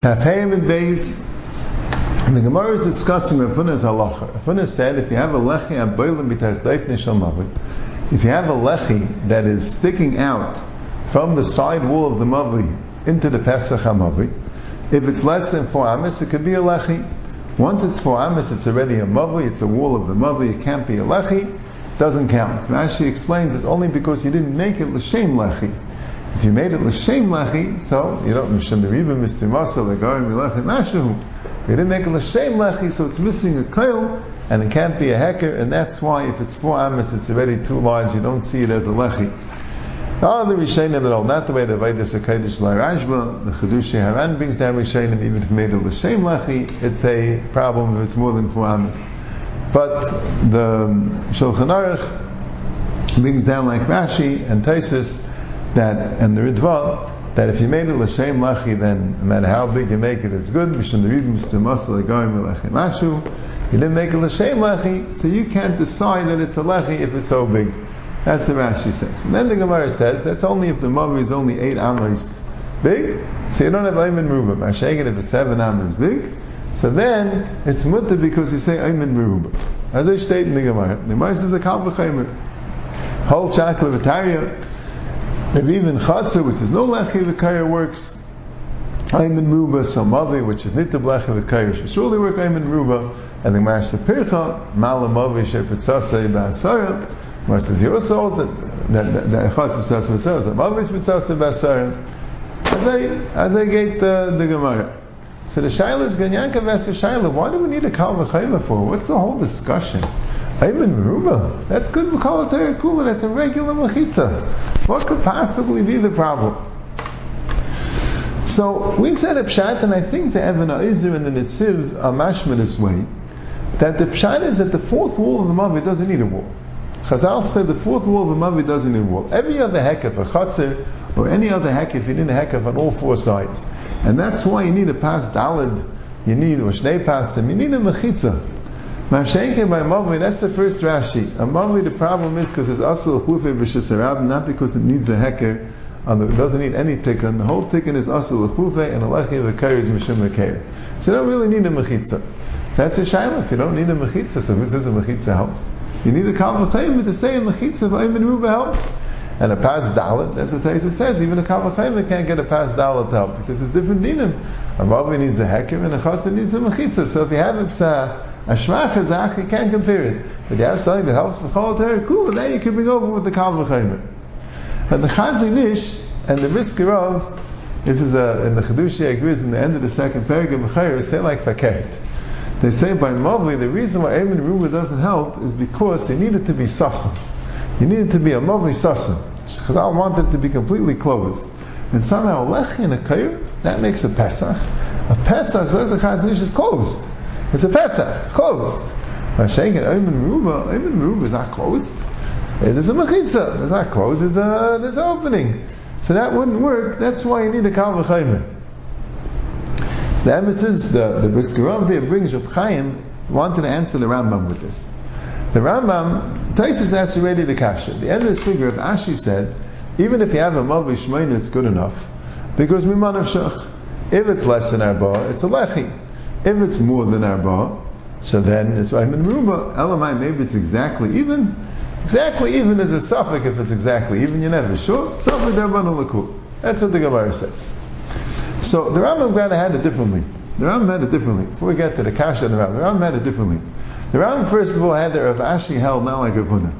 Tafayim and Beis, the Gemara is discussing Rav Huna's halacha. Rav Huna said if you have a lechi aboilim b'tarchdeif nishal if you have a lechi that is sticking out from the side wall of the mavi into the Pesach hamavi, if it's less than four amis, it could be a lechi. Once it's four amis, it's already a mavi, it's a wall of the mavi, it can't be a lechi, doesn't count. Rashi explains it's only because you didn't make it l'shem lechi. If you made it l'shem lechi, so you don't misham deriva mistimasa legarim milechem mashu. You didn't make it l'shem lechi, so it's missing a koil, and it can't be a hecker, and that's why if it's four amas, it's already too large. You don't see it as a lechi. All the Rishonim at all, not the way the Vedas Hakadosh Rashba, the Chedushi Haran brings down Rishonim, even if made it l'shem lechi, it's a problem if it's more than four amas. But the Shulchan Aruch brings down like Rashi and Taisus that and the Ritva that if you made it l'shem lachi, then no matter how big you make it, it's good. You didn't make it l'shem lachi, so you can't decide that it's a lachi if it's so big. That's what Rashi says. And then the Gemara says that's only if the mavi is only eight amos big, so you don't have ayman ruba. Mashaygan if it's seven amos big, so then it's mutter because you say ayman ruba. As I state in the Gemara, the Gemara says a kal v'chaymer. Whole shakla v'tarya Maybe even chatzah, which is no lechi v'kaya works. Ayman ruba samavi, which is nitab lechi v'kaya, should surely work ayman ruba. And the Gemara says pircha malamavi shepitzasei ba'asara. Gemara says he also holds that that that chatzah pitzasei ba'asara. That mavi is pitzasei ba'asara. As I as get the the Gemara. So the Shaila is Ganyanka Vesa Shaila. Why do we need a Kal V'chayma for? What's the whole discussion? Ayman Ruba. That's good V'kal Kula. That's a regular Mechitza. What could possibly be the problem? So we said a pshat, and I think the Evan Izir and the Nitziv are mashma this way, that the pshat is that the fourth wall of the Mavi doesn't need a wall. Chazal said the fourth wall of the Mavi doesn't need a wall. Every other hekef, a chatzir, or any other hekef, you need a hekef on all four sides. And that's why you need a pas dalid, you need, or shnei pasim, you need a mechitza. Mashenke by Mavli, that's the first Rashi. A Mavli, the problem is because it's also chufe b'shisarab, not because it needs a heker, the, it doesn't need any tikkun. The whole tikkun is also a chufe and a lechi v'kair is mishum v'kair. So you don't really need a mechitza. So that's a shaila. If you don't need a mechitza, so who says a mechitza helps? You need a kal v'chayim to say a mechitza v'ayim ruba helps. And a pas dalit, that's what Taisa says. Even a kal v'chayim can't get a pas dalit help because it's different dinim. A Mavli needs a heker and a chatzah needs a mechitza. So if you have a psa, a you can't compare it. But you have something that helps with chol cool, then you can bring over with the kal v'chaymer. And the Chazon Ish and the miskarov, this is a, in the Chedushi agrees in the end of the second paragraph of say like fakert. They say by Mavli, the reason why Emin Ruba doesn't help is because they needed to be sasan. You needed to be a Mavli. Because I wanted it to be completely closed. And somehow Lechi and a Kayr, that makes a Pesach. A Pesach, so the Chazon Ish is closed. It's a Pesach. It's closed. Mashenkin Ayman Ruba, Ayman Ruba is not closed. It is a mechitza. It's not closed. There's a there's an opening. So that wouldn't work. That's why you need a kal v'chaymer. So the emphasis, the the Brisker Rav there brings Reb Chaim wanted to answer the Rambam with this. The Rambam, Taisus asked already the kasha. The end of the of Ashi said, even if you have a mavi shmein, it's good enough because miman of shach. If it's less than arba, it's a lechi. If it's more than arba, so then it's Ayman Ruba. Elamai, maybe it's exactly even. Exactly even is a suffix if it's exactly even. You're never sure. Suffix Darban Lakul. That's what the Gemara says. So the Rambam kind of had it differently. The Rambam had it differently. Before we get to the Kasha and the Rambam, the Rambam had it differently. The Rambam, first of all, had that Rav Ashi held not like Rav Huna.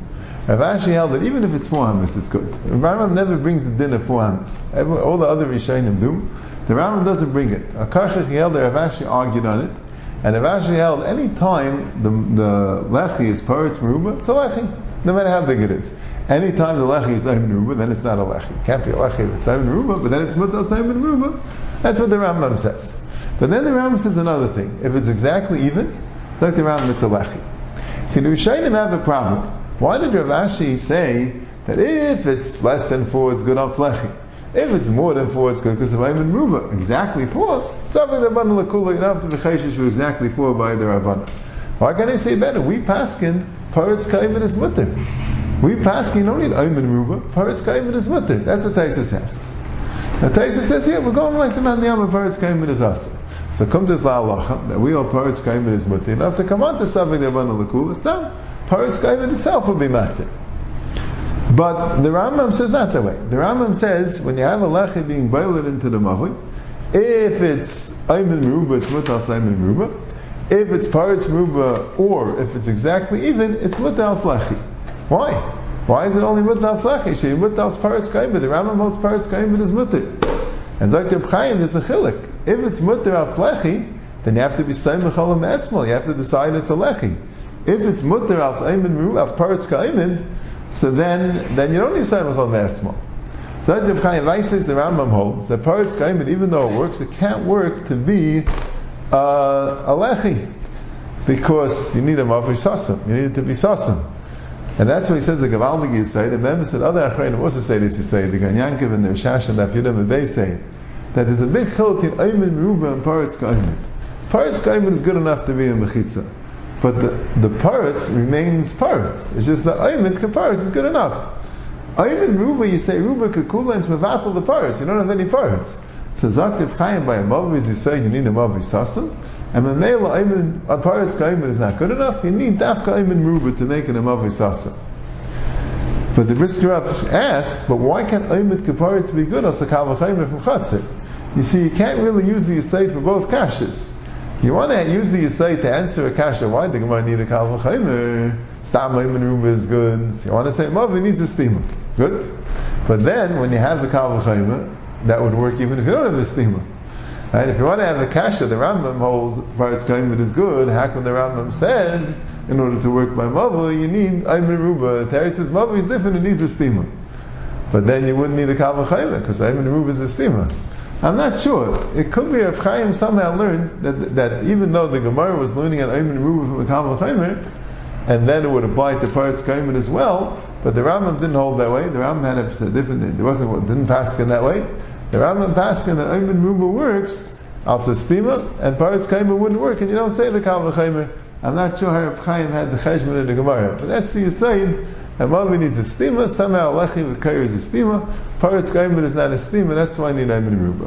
Rav Ashi held that even if it's four hamas, it's good. The Rambam never brings the din of four hamas. All the other Rishayim do. The Rambam doesn't bring it. Akashach held that Rav Ashi argued on it. And Rav Ashi held any time the, the lechi is paritz meruba, it's a lechi, no matter how big it is. Any time the lechi is ayman meruba, then it's not a lechi. It can't be a lechi if it's ayman meruba, but then it's mutal ayman meruba. That's what the Rambam says. But then the Rambam says another thing. If it's exactly even, it's like the Rambam, it's a lechi. See, the Rishayim have a problem. Why did Rav Ashi say that if it's less than four, it's good off lechi? If it's more than four, it's because of Ayman Ruba. Exactly four. Something that Rabban Lakula, have to be chayshish for exactly four by the Rabban. Why can't I say better? We paskin, Paritz Kaiman is mutter. We paskin don't need Ayman Ruba, Paritz Kaiman is mutter. That's what Taisus asks. Now Taisa says here, we're going like the man the Yom Paretz Kaimin is Asa. So come to La Halacha, that we all Paretz Kaimin is Mutti. Enough to come on to something that Rabban Lakul, it's done. Paretz Kaimin itself will be Matir. But the Rambam says not that way. The Rambam says, when you have a lechi being boiled into the mahli, if it's Ayman Ruba, it's Mutal Ayman Ruba. If it's Paretz Ruba, or if it's exactly even, it's Mutal Lechi. Why? Why is it only Mutal Lechi? She Mutal Paretz Kaimin. The Rambam holds Paretz Kaimin is Mutter. And Dr. Chaim, there's a chilik. If it's mutter al slechi, then you have to be saimach olam esmal. You have to decide it's a lechi. If it's mutter al saimin al paretz kaimin, so then then you don't need saimach olam esmal. So Dr. Chaim Weiss the Rambam holds that paretz kaimin, even though it works, it can't work to be uh, a lechi because you need a mafish sasam. You need it to be sasam. And that's why he says the Gavaldig you say, the members said other Achrayim also say this, you say, the Ganyankiv and the Rishash and the Afidim and they say, that there's a big chilot in Ayman Ruba and Paretz Kaiman. Paretz is good enough to be a Mechitza. But the, the Paretz remains Paretz. It's just that Ayman Paretz is good enough. Ayman Ruba, you say Ruba Kakula and Smevatel the Paretz. You don't have any Paretz. So Zaktiv Chaim by a Mavis, you say you need a Mavis Sasam. And Mamela Ayman, a Paretz Kaiman is not good enough. You need Dafka Ayman Ruba to make an Amavi Sasa. But the Brisker asked, but why can't Ayman Kaparetz be good as a Kavachayim from Chatzit? You see, you can't really use the Yisayt for both kashas. You want to use the Yisayt to answer a kasha, why the Gemara need a Kavachayim? Stam Ayman Ruba is good. You want to say Mavi needs a steamer. Good. But then, when you have the Kavachayim, that would work even if you don't have the steamer. Right? If you want to have a kasha, the Rambam holds parts kaimet is good. How come the Rambam says in order to work by mavu you need aymer ruba? Says mavu is different; it needs a steamer. But then you wouldn't need a kava chayla because aymer ruba is a steamer. I'm not sure. It could be Rav Chaim somehow learned that, that even though the Gemara was learning an aymer ruba from a kava chaymer, and then it would apply to parts kaimet as well. But the Rambam didn't hold that way. The Rambam had a different. There wasn't didn't pass in that way. The Rambam Paskin that Ayman Ruba works, al Sestima, and Paretz Kaima wouldn't work, and you don't say the Kal V'chaimer. I'm not sure how Chaim had the Cheshman in the Gemara, but that's the Yisaid. And Mavi needs a stima, somehow Lechi V'kair is a stima, Paretz Kaima is not a steamer, that's why I need Ayman Ruba.